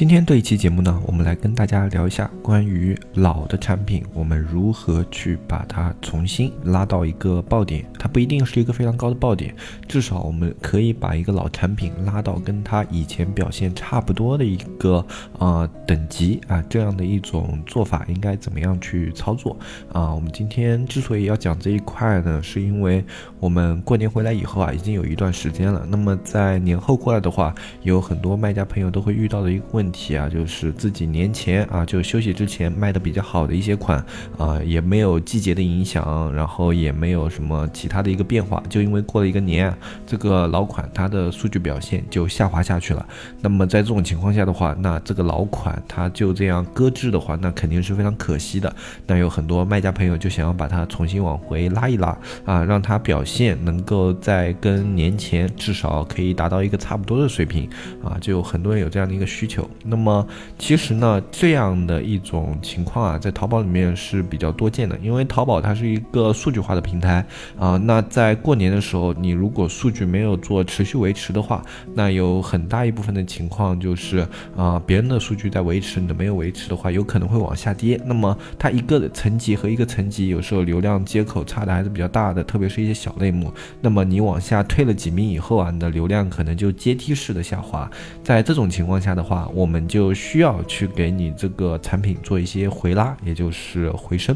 今天这一期节目呢，我们来跟大家聊一下关于老的产品，我们如何去把它重新拉到一个爆点。它不一定是一个非常高的爆点，至少我们可以把一个老产品拉到跟它以前表现差不多的一个呃等级啊，这样的一种做法应该怎么样去操作啊？我们今天之所以要讲这一块呢，是因为我们过年回来以后啊，已经有一段时间了。那么在年后过来的话，有很多卖家朋友都会遇到的一个问。题题啊，就是自己年前啊，就休息之前卖的比较好的一些款啊，也没有季节的影响，然后也没有什么其他的一个变化，就因为过了一个年，这个老款它的数据表现就下滑下去了。那么在这种情况下的话，那这个老款它就这样搁置的话，那肯定是非常可惜的。那有很多卖家朋友就想要把它重新往回拉一拉啊，让它表现能够在跟年前至少可以达到一个差不多的水平啊，就很多人有这样的一个需求。那么其实呢，这样的一种情况啊，在淘宝里面是比较多见的，因为淘宝它是一个数据化的平台啊。那在过年的时候，你如果数据没有做持续维持的话，那有很大一部分的情况就是啊，别人的数据在维持，你的没有维持的话，有可能会往下跌。那么它一个层级和一个层级，有时候流量接口差的还是比较大的，特别是一些小类目。那么你往下退了几名以后啊，你的流量可能就阶梯式的下滑。在这种情况下的话，我我们就需要去给你这个产品做一些回拉，也就是回升。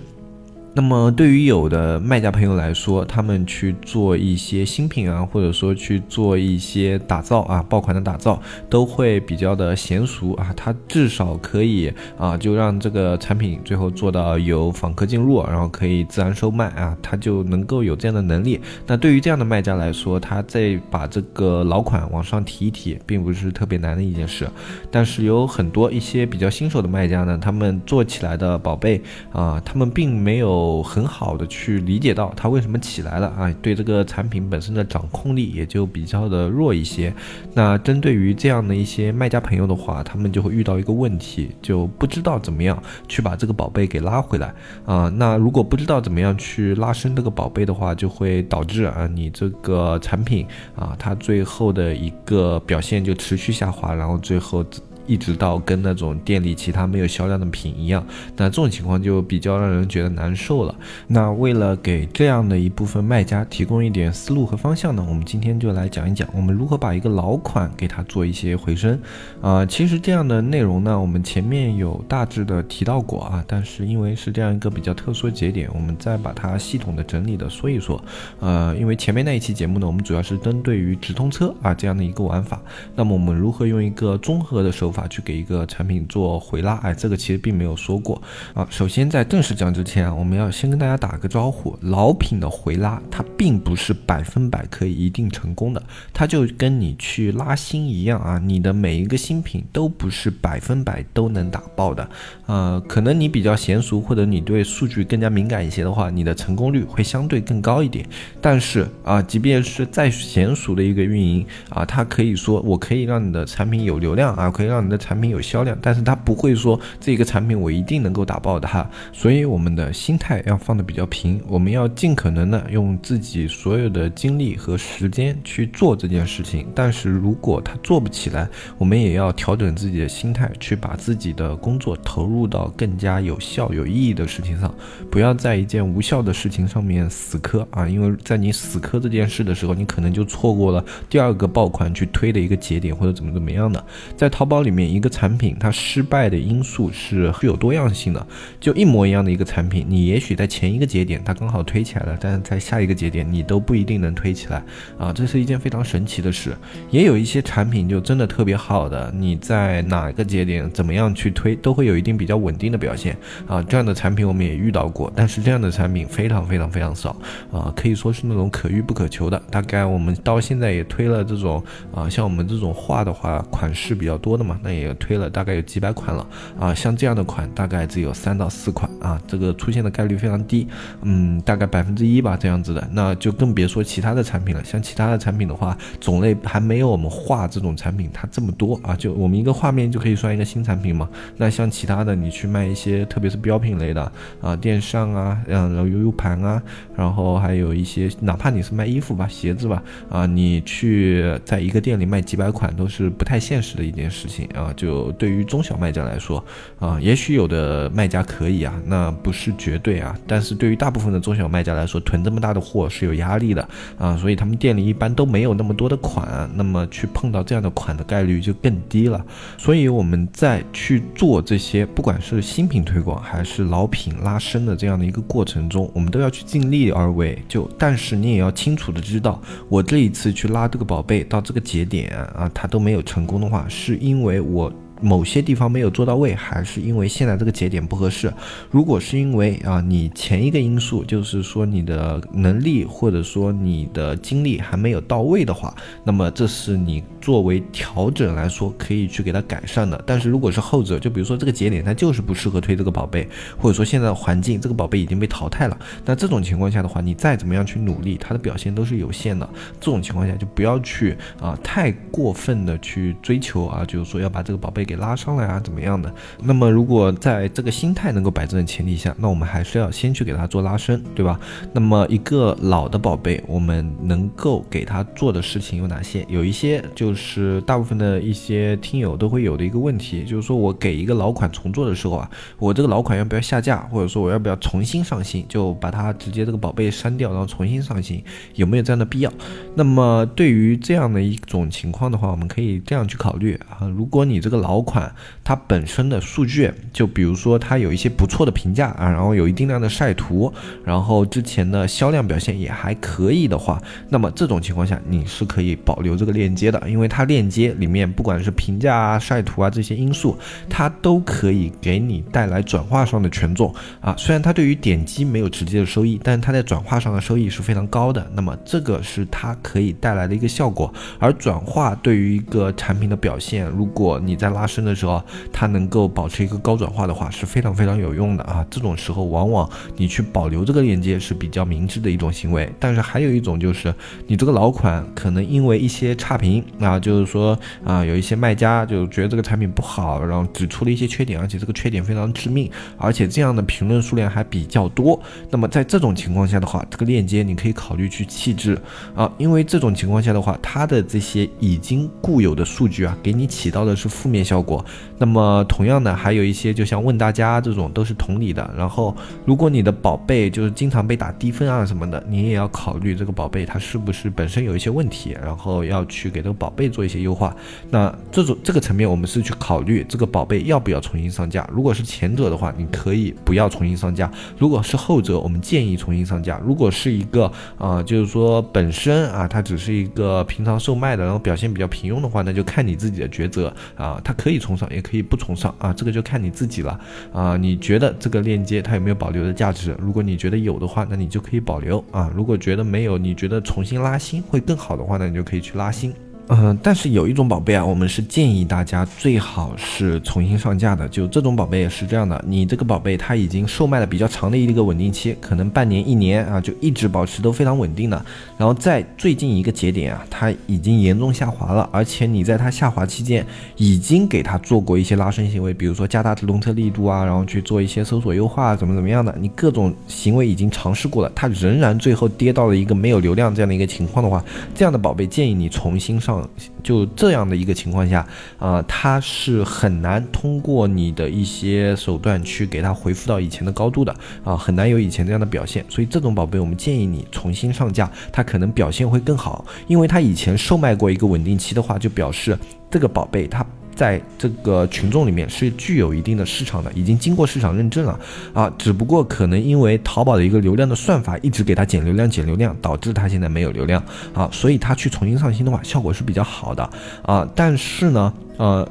那么对于有的卖家朋友来说，他们去做一些新品啊，或者说去做一些打造啊，爆款的打造，都会比较的娴熟啊。他至少可以啊，就让这个产品最后做到有访客进入，然后可以自然售卖啊，他就能够有这样的能力。那对于这样的卖家来说，他再把这个老款往上提一提，并不是特别难的一件事。但是有很多一些比较新手的卖家呢，他们做起来的宝贝啊，他们并没有。有很好的去理解到它为什么起来了啊，对这个产品本身的掌控力也就比较的弱一些。那针对于这样的一些卖家朋友的话，他们就会遇到一个问题，就不知道怎么样去把这个宝贝给拉回来啊。那如果不知道怎么样去拉升这个宝贝的话，就会导致啊你这个产品啊它最后的一个表现就持续下滑，然后最后。一直到跟那种店里其他没有销量的品一样，那这种情况就比较让人觉得难受了。那为了给这样的一部分卖家提供一点思路和方向呢，我们今天就来讲一讲我们如何把一个老款给它做一些回升。啊，其实这样的内容呢，我们前面有大致的提到过啊，但是因为是这样一个比较特殊节点，我们再把它系统的整理的说一说。呃，因为前面那一期节目呢，我们主要是针对于直通车啊这样的一个玩法，那么我们如何用一个综合的手。法去给一个产品做回拉，哎，这个其实并没有说过啊。首先在正式讲之前啊，我们要先跟大家打个招呼，老品的回拉它并不是百分百可以一定成功的，它就跟你去拉新一样啊，你的每一个新品都不是百分百都能打爆的。呃，可能你比较娴熟，或者你对数据更加敏感一些的话，你的成功率会相对更高一点。但是啊，即便是再娴熟的一个运营啊，它可以说我可以让你的产品有流量啊，可以让你的产品有销量，但是它不会说这个产品我一定能够打爆它，所以我们的心态要放的比较平，我们要尽可能的用自己所有的精力和时间去做这件事情。但是如果它做不起来，我们也要调整自己的心态，去把自己的工作投入到更加有效、有意义的事情上，不要在一件无效的事情上面死磕啊！因为在你死磕这件事的时候，你可能就错过了第二个爆款去推的一个节点，或者怎么怎么样的，在淘宝里。面一个产品它失败的因素是具有多样性的，就一模一样的一个产品，你也许在前一个节点它刚好推起来了，但是在下一个节点你都不一定能推起来啊，这是一件非常神奇的事。也有一些产品就真的特别好的，你在哪个节点怎么样去推都会有一定比较稳定的表现啊，这样的产品我们也遇到过，但是这样的产品非常非常非常少啊，可以说是那种可遇不可求的。大概我们到现在也推了这种啊，像我们这种画的话款式比较多的嘛。那也推了大概有几百款了啊。像这样的款大概只有三到四款啊，这个出现的概率非常低，嗯，大概百分之一吧这样子的。那就更别说其他的产品了。像其他的产品的话，种类还没有我们画这种产品它这么多啊。就我们一个画面就可以算一个新产品嘛。那像其他的，你去卖一些特别是标品类的啊，电商啊，嗯，然后 U 盘啊，然后还有一些，哪怕你是卖衣服吧、鞋子吧，啊，你去在一个店里卖几百款都是不太现实的一件事情啊。就对于中小卖家来说，啊，也许有的卖家可以啊，那不是绝对啊。但是对于大部分的中小卖家来说，囤这么大的货是有压力的啊，所以他们店里一般都没有那么多的款，那么去碰到这样的款的概率就更低了。所以我们在去做这些，不管是新品推广还是老品拉伸的这样的一个过程中，我们都要去尽力而为。就但是你也要清楚的知道，我这一次去拉这个宝贝到这个节点啊，它都没有成功的话，是因为我。某些地方没有做到位，还是因为现在这个节点不合适。如果是因为啊，你前一个因素就是说你的能力或者说你的精力还没有到位的话，那么这是你作为调整来说可以去给它改善的。但是如果是后者，就比如说这个节点它就是不适合推这个宝贝，或者说现在的环境这个宝贝已经被淘汰了，那这种情况下的话，你再怎么样去努力，它的表现都是有限的。这种情况下就不要去啊太过分的去追求啊，就是说要把这个宝贝给。拉上来啊，怎么样的？那么如果在这个心态能够摆正的前提下，那我们还是要先去给它做拉伸，对吧？那么一个老的宝贝，我们能够给他做的事情有哪些？有一些就是大部分的一些听友都会有的一个问题，就是说我给一个老款重做的时候啊，我这个老款要不要下架，或者说我要不要重新上新，就把它直接这个宝贝删掉，然后重新上新，有没有这样的必要？那么对于这样的一种情况的话，我们可以这样去考虑啊，如果你这个老款它本身的数据，就比如说它有一些不错的评价啊，然后有一定量的晒图，然后之前的销量表现也还可以的话，那么这种情况下你是可以保留这个链接的，因为因为它链接里面不管是评价啊、晒图啊这些因素，它都可以给你带来转化上的权重啊。虽然它对于点击没有直接的收益，但是它在转化上的收益是非常高的。那么这个是它可以带来的一个效果，而转化对于一个产品的表现，如果你在拉伸。的时候，它能够保持一个高转化的话是非常非常有用的啊！这种时候，往往你去保留这个链接是比较明智的一种行为。但是还有一种就是，你这个老款可能因为一些差评啊，啊就是说啊，有一些卖家就觉得这个产品不好，然后指出了一些缺点，而且这个缺点非常致命，而且这样的评论数量还比较多。那么在这种情况下的话，这个链接你可以考虑去弃置啊，因为这种情况下的话，它的这些已经固有的数据啊，给你起到的是负面效果。那么同样的，还有一些就像问大家这种都是同理的。然后，如果你的宝贝就是经常被打低分啊什么的，你也要考虑这个宝贝它是不是本身有一些问题，然后要去给这个宝贝做一些优化。那这种这个层面，我们是去考虑这个宝贝要不要重新上架。如果是前者的话，你可以不要重新上架；如果是后者，我们建议重新上架。如果是一个啊，就是说本身啊，它只是一个平常售卖的，然后表现比较平庸的话，那就看你自己的抉择啊，它可以。重上也可以不重上啊，这个就看你自己了啊。你觉得这个链接它有没有保留的价值？如果你觉得有的话，那你就可以保留啊。如果觉得没有，你觉得重新拉新会更好的话，那你就可以去拉新。嗯，但是有一种宝贝啊，我们是建议大家最好是重新上架的。就这种宝贝也是这样的，你这个宝贝它已经售卖了比较长的一个稳定期，可能半年、一年啊，就一直保持都非常稳定的。然后在最近一个节点啊，它已经严重下滑了，而且你在它下滑期间已经给它做过一些拉升行为，比如说加大直通车力度啊，然后去做一些搜索优化啊，怎么怎么样的，你各种行为已经尝试过了，它仍然最后跌到了一个没有流量这样的一个情况的话，这样的宝贝建议你重新上。就这样的一个情况下，啊，它是很难通过你的一些手段去给它回复到以前的高度的，啊，很难有以前这样的表现。所以这种宝贝，我们建议你重新上架，它可能表现会更好，因为它以前售卖过一个稳定期的话，就表示这个宝贝它。在这个群众里面是具有一定的市场的，已经经过市场认证了啊，只不过可能因为淘宝的一个流量的算法一直给他减流量减流量，导致他现在没有流量啊，所以他去重新上新的话，效果是比较好的啊，但是呢，呃。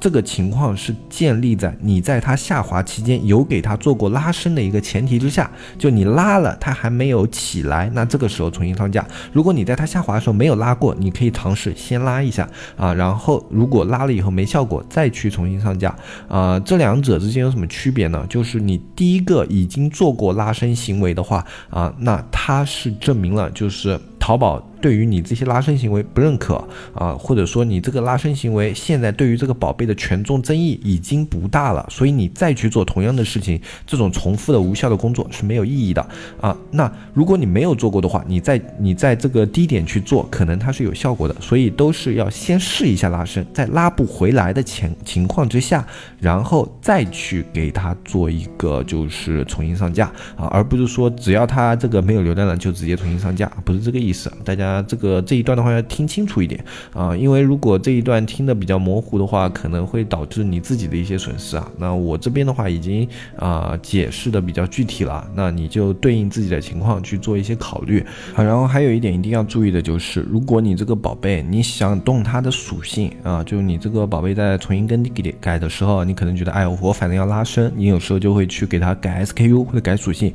这个情况是建立在你在它下滑期间有给它做过拉伸的一个前提之下，就你拉了它还没有起来，那这个时候重新上架。如果你在它下滑的时候没有拉过，你可以尝试先拉一下啊，然后如果拉了以后没效果，再去重新上架啊。这两者之间有什么区别呢？就是你第一个已经做过拉伸行为的话啊，那它是证明了就是淘宝。对于你这些拉伸行为不认可啊，或者说你这个拉伸行为现在对于这个宝贝的权重争议已经不大了，所以你再去做同样的事情，这种重复的无效的工作是没有意义的啊。那如果你没有做过的话，你在你在这个低点去做，可能它是有效果的。所以都是要先试一下拉伸，在拉不回来的前情况之下，然后再去给它做一个就是重新上架啊，而不是说只要它这个没有流量了就直接重新上架，不是这个意思，大家。那，这个这一段的话要听清楚一点啊，因为如果这一段听的比较模糊的话，可能会导致你自己的一些损失啊。那我这边的话已经啊解释的比较具体了，那你就对应自己的情况去做一些考虑啊。然后还有一点一定要注意的就是，如果你这个宝贝你想动它的属性啊，就你这个宝贝在重新跟给改的时候，你可能觉得哎我反正要拉伸，你有时候就会去给它改 SKU 或者改属性。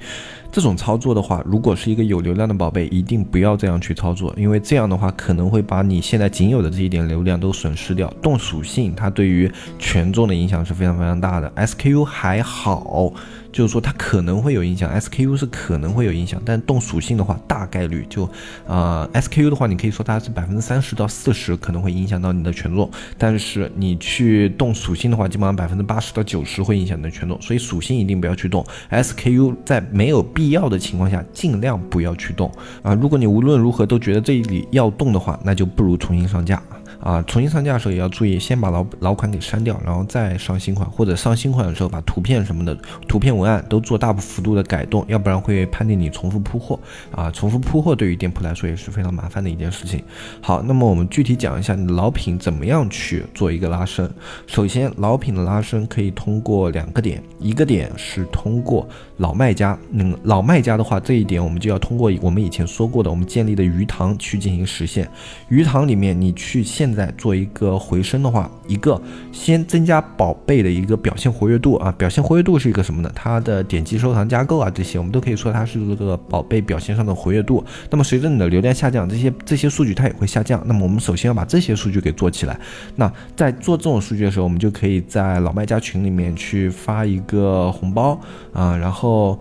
这种操作的话，如果是一个有流量的宝贝，一定不要这样去操作，因为这样的话可能会把你现在仅有的这一点流量都损失掉。动属性它对于权重的影响是非常非常大的，SKU 还好。就是说它可能会有影响，SKU 是可能会有影响，但动属性的话，大概率就，啊，SKU 的话，你可以说它是百分之三十到四十可能会影响到你的权重，但是你去动属性的话，基本上百分之八十到九十会影响你的权重，所以属性一定不要去动，SKU 在没有必要的情况下尽量不要去动啊。如果你无论如何都觉得这里要动的话，那就不如重新上架。啊，重新上架的时候也要注意，先把老老款给删掉，然后再上新款，或者上新款的时候把图片什么的、图片文案都做大幅度的改动，要不然会判定你重复铺货。啊，重复铺货对于店铺来说也是非常麻烦的一件事情。好，那么我们具体讲一下你的老品怎么样去做一个拉伸。首先，老品的拉伸可以通过两个点，一个点是通过老卖家，嗯，老卖家的话，这一点我们就要通过我们以前说过的我们建立的鱼塘去进行实现。鱼塘里面你去现在做一个回升的话，一个先增加宝贝的一个表现活跃度啊，表现活跃度是一个什么呢？它的点击、收藏、加购啊这些，我们都可以说它是这个宝贝表现上的活跃度。那么随着你的流量下降，这些这些数据它也会下降。那么我们首先要把这些数据给做起来。那在做这种数据的时候，我们就可以在老卖家群里面去发一个红包啊，然后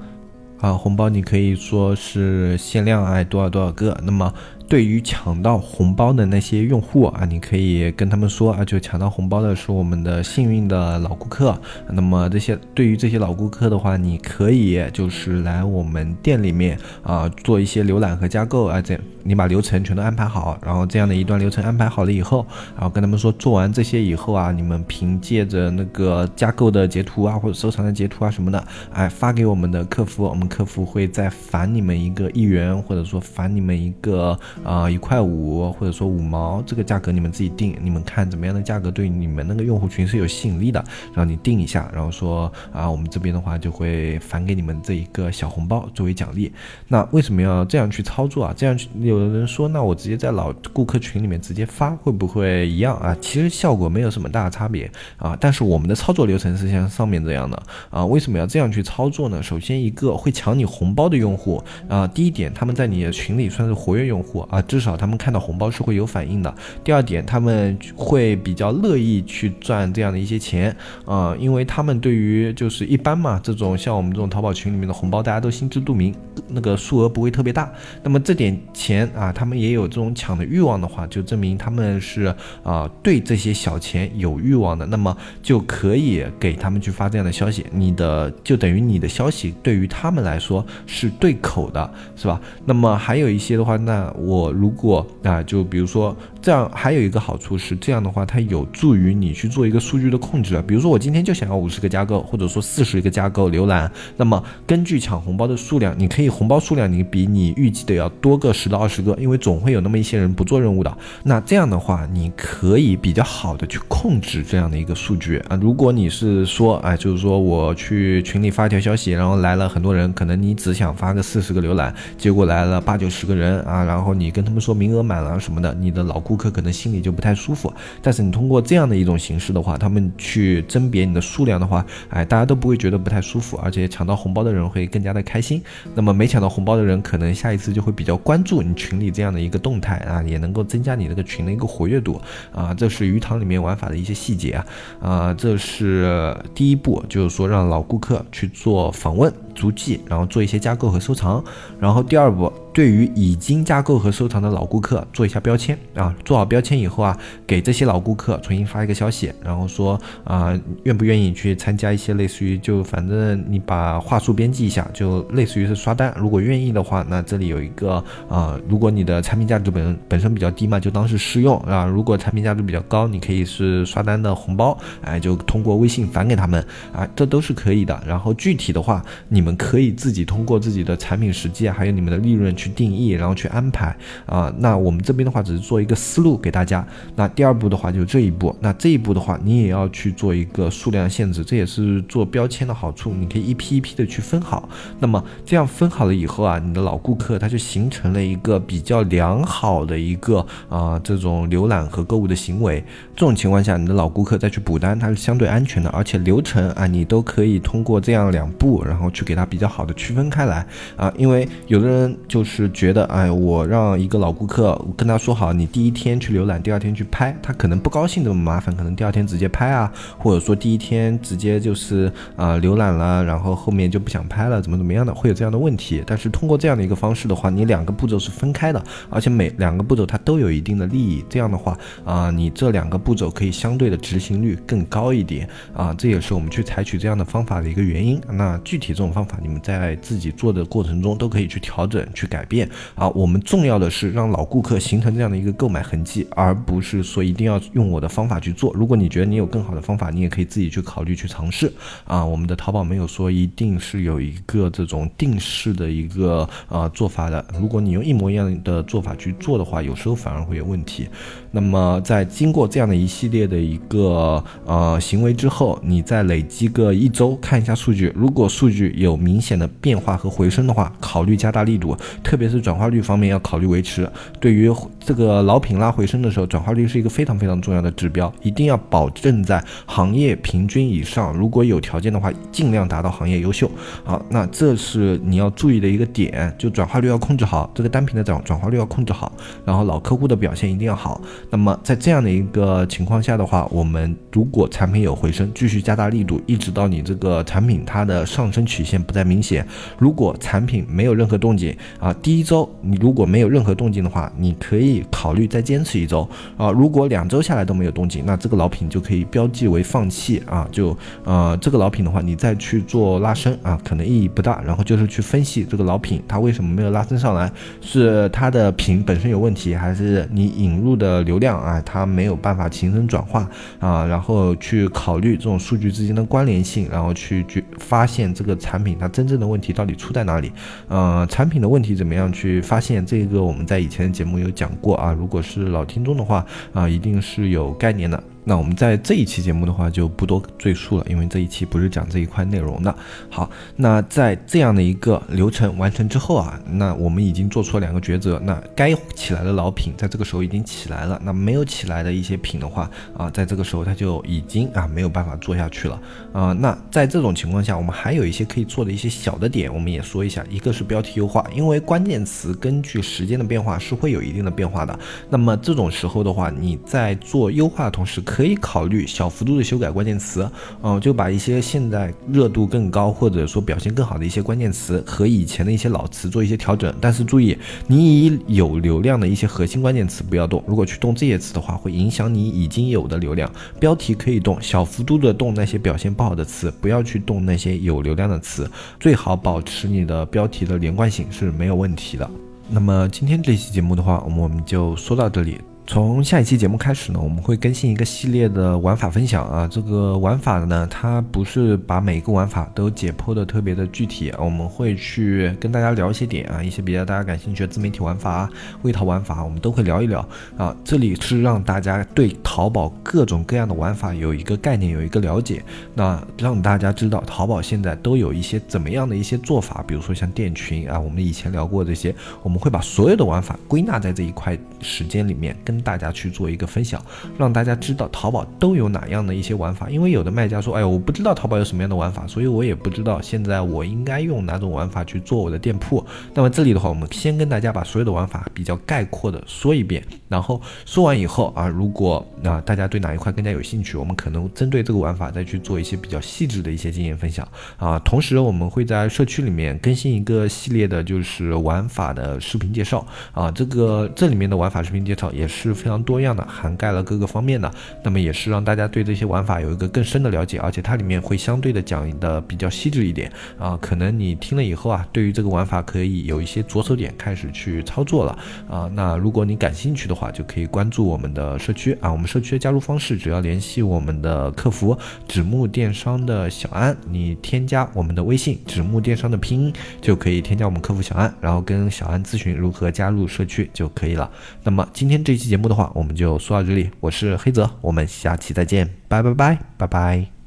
啊红包你可以说是限量哎多少多少个，那么。对于抢到红包的那些用户啊，你可以跟他们说啊，就抢到红包的是我们的幸运的老顾客。那么这些对于这些老顾客的话，你可以就是来我们店里面啊做一些浏览和加购啊，这样你把流程全都安排好，然后这样的一段流程安排好了以后，然后跟他们说做完这些以后啊，你们凭借着那个加购的截图啊或者收藏的截图啊什么的，哎发给我们的客服，我们客服会再返你们一个一元或者说返你们一个。啊，一块五或者说五毛，这个价格你们自己定，你们看怎么样的价格对你们那个用户群是有吸引力的，然后你定一下，然后说啊，我们这边的话就会返给你们这一个小红包作为奖励。那为什么要这样去操作啊？这样去有的人说，那我直接在老顾客群里面直接发会不会一样啊？其实效果没有什么大差别啊，但是我们的操作流程是像上面这样的啊。为什么要这样去操作呢？首先一个会抢你红包的用户啊，第一点他们在你的群里算是活跃用户。啊，至少他们看到红包是会有反应的。第二点，他们会比较乐意去赚这样的一些钱，啊，因为他们对于就是一般嘛，这种像我们这种淘宝群里面的红包，大家都心知肚明，那个数额不会特别大。那么这点钱啊，他们也有这种抢的欲望的话，就证明他们是啊对这些小钱有欲望的。那么就可以给他们去发这样的消息，你的就等于你的消息对于他们来说是对口的，是吧？那么还有一些的话，那我。我如果啊，就比如说这样，还有一个好处是这样的话，它有助于你去做一个数据的控制。比如说我今天就想要五十个加购，或者说四十个加购浏览，那么根据抢红包的数量，你可以红包数量你比你预计的要多个十到二十个，因为总会有那么一些人不做任务的。那这样的话，你可以比较好的去控制这样的一个数据啊。如果你是说，哎，就是说我去群里发一条消息，然后来了很多人，可能你只想发个四十个浏览，结果来了八九十个人啊，然后你。你跟他们说名额满了什么的，你的老顾客可能心里就不太舒服。但是你通过这样的一种形式的话，他们去甄别你的数量的话，哎，大家都不会觉得不太舒服，而且抢到红包的人会更加的开心。那么没抢到红包的人，可能下一次就会比较关注你群里这样的一个动态啊，也能够增加你这个群的一个活跃度啊。这是鱼塘里面玩法的一些细节啊啊，这是第一步，就是说让老顾客去做访问。足迹，然后做一些加购和收藏，然后第二步。对于已经加购和收藏的老顾客做一下标签啊，做好标签以后啊，给这些老顾客重新发一个消息，然后说啊，愿不愿意去参加一些类似于就反正你把话术编辑一下，就类似于是刷单。如果愿意的话，那这里有一个啊，如果你的产品价值本本身比较低嘛，就当是试用啊。如果产品价值比较高，你可以是刷单的红包，哎，就通过微信返给他们啊，这都是可以的。然后具体的话，你们可以自己通过自己的产品实际，还有你们的利润去。定义，然后去安排啊。那我们这边的话，只是做一个思路给大家。那第二步的话，就是这一步。那这一步的话，你也要去做一个数量限制，这也是做标签的好处。你可以一批一批的去分好。那么这样分好了以后啊，你的老顾客他就形成了一个比较良好的一个啊这种浏览和购物的行为。这种情况下，你的老顾客再去补单，它是相对安全的，而且流程啊，你都可以通过这样两步，然后去给他比较好的区分开来啊。因为有的人就是。觉得，哎，我让一个老顾客跟他说好，你第一天去浏览，第二天去拍，他可能不高兴这么麻烦，可能第二天直接拍啊，或者说第一天直接就是啊浏览了，然后后面就不想拍了，怎么怎么样的，会有这样的问题。但是通过这样的一个方式的话，你两个步骤是分开的，而且每两个步骤它都有一定的利益，这样的话啊，你这两个步骤可以相对的执行率更高一点啊，这也是我们去采取这样的方法的一个原因。那具体这种方法，你们在自己做的过程中都可以去调整去改。改变啊，我们重要的是让老顾客形成这样的一个购买痕迹，而不是说一定要用我的方法去做。如果你觉得你有更好的方法，你也可以自己去考虑去尝试啊。我们的淘宝没有说一定是有一个这种定式的一个呃做法的。如果你用一模一样的做法去做的话，有时候反而会有问题。那么在经过这样的一系列的一个呃行为之后，你再累积个一周看一下数据，如果数据有明显的变化和回升的话，考虑加大力度，特别是转化率方面要考虑维持。对于这个老品拉回升的时候，转化率是一个非常非常重要的指标，一定要保证在行业平均以上。如果有条件的话，尽量达到行业优秀。好，那这是你要注意的一个点，就转化率要控制好，这个单品的转转化率要控制好，然后老客户的表现一定要好。那么在这样的一个情况下的话，我们如果产品有回升，继续加大力度，一直到你这个产品它的上升曲线不再明显。如果产品没有任何动静啊，第一周你如果没有任何动静的话，你可以考虑再坚持一周啊。如果两周下来都没有动静，那这个老品就可以标记为放弃啊。就呃这个老品的话，你再去做拉伸啊，可能意义不大。然后就是去分析这个老品它为什么没有拉升上来，是它的品本身有问题，还是你引入的流量啊，它没有办法形成转化啊，然后去考虑这种数据之间的关联性，然后去去发现这个产品它真正的问题到底出在哪里，呃，产品的问题怎么怎么样去发现？这个我们在以前的节目有讲过啊，如果是老听众的话啊，一定是有概念的。那我们在这一期节目的话就不多赘述了，因为这一期不是讲这一块内容的。好，那在这样的一个流程完成之后啊，那我们已经做出了两个抉择。那该起来的老品在这个时候已经起来了，那没有起来的一些品的话啊，在这个时候它就已经啊没有办法做下去了啊。那在这种情况下，我们还有一些可以做的一些小的点，我们也说一下。一个是标题优化，因为关键词根据时间的变化是会有一定的变化的。那么这种时候的话，你在做优化的同时，可以考虑小幅度的修改关键词，嗯，就把一些现在热度更高或者说表现更好的一些关键词和以前的一些老词做一些调整。但是注意，你以有流量的一些核心关键词不要动，如果去动这些词的话，会影响你已经有的流量。标题可以动，小幅度的动那些表现不好的词，不要去动那些有流量的词，最好保持你的标题的连贯性是没有问题的。那么今天这期节目的话，我们我们就说到这里。从下一期节目开始呢，我们会更新一个系列的玩法分享啊。这个玩法呢，它不是把每一个玩法都解剖的特别的具体，我们会去跟大家聊一些点啊，一些比较大家感兴趣的自媒体玩法、微淘玩法，我们都会聊一聊啊。这里是让大家对淘宝各种各样的玩法有一个概念，有一个了解。那让大家知道淘宝现在都有一些怎么样的一些做法，比如说像店群啊，我们以前聊过这些，我们会把所有的玩法归纳在这一块时间里面跟。大家去做一个分享，让大家知道淘宝都有哪样的一些玩法。因为有的卖家说：“哎，我不知道淘宝有什么样的玩法，所以我也不知道现在我应该用哪种玩法去做我的店铺。”那么这里的话，我们先跟大家把所有的玩法比较概括的说一遍，然后说完以后啊，如果啊大家对哪一块更加有兴趣，我们可能针对这个玩法再去做一些比较细致的一些经验分享啊。同时，我们会在社区里面更新一个系列的，就是玩法的视频介绍啊。这个这里面的玩法视频介绍也是。是非常多样的，涵盖了各个方面的，那么也是让大家对这些玩法有一个更深的了解，而且它里面会相对的讲的比较细致一点啊，可能你听了以后啊，对于这个玩法可以有一些着手点开始去操作了啊。那如果你感兴趣的话，就可以关注我们的社区啊，我们社区的加入方式只要联系我们的客服纸木电商的小安，你添加我们的微信纸木电商的拼音就可以添加我们客服小安，然后跟小安咨询如何加入社区就可以了。那么今天这期节。节目的话，我们就说到这里。我是黑泽，我们下期再见，拜拜拜拜拜。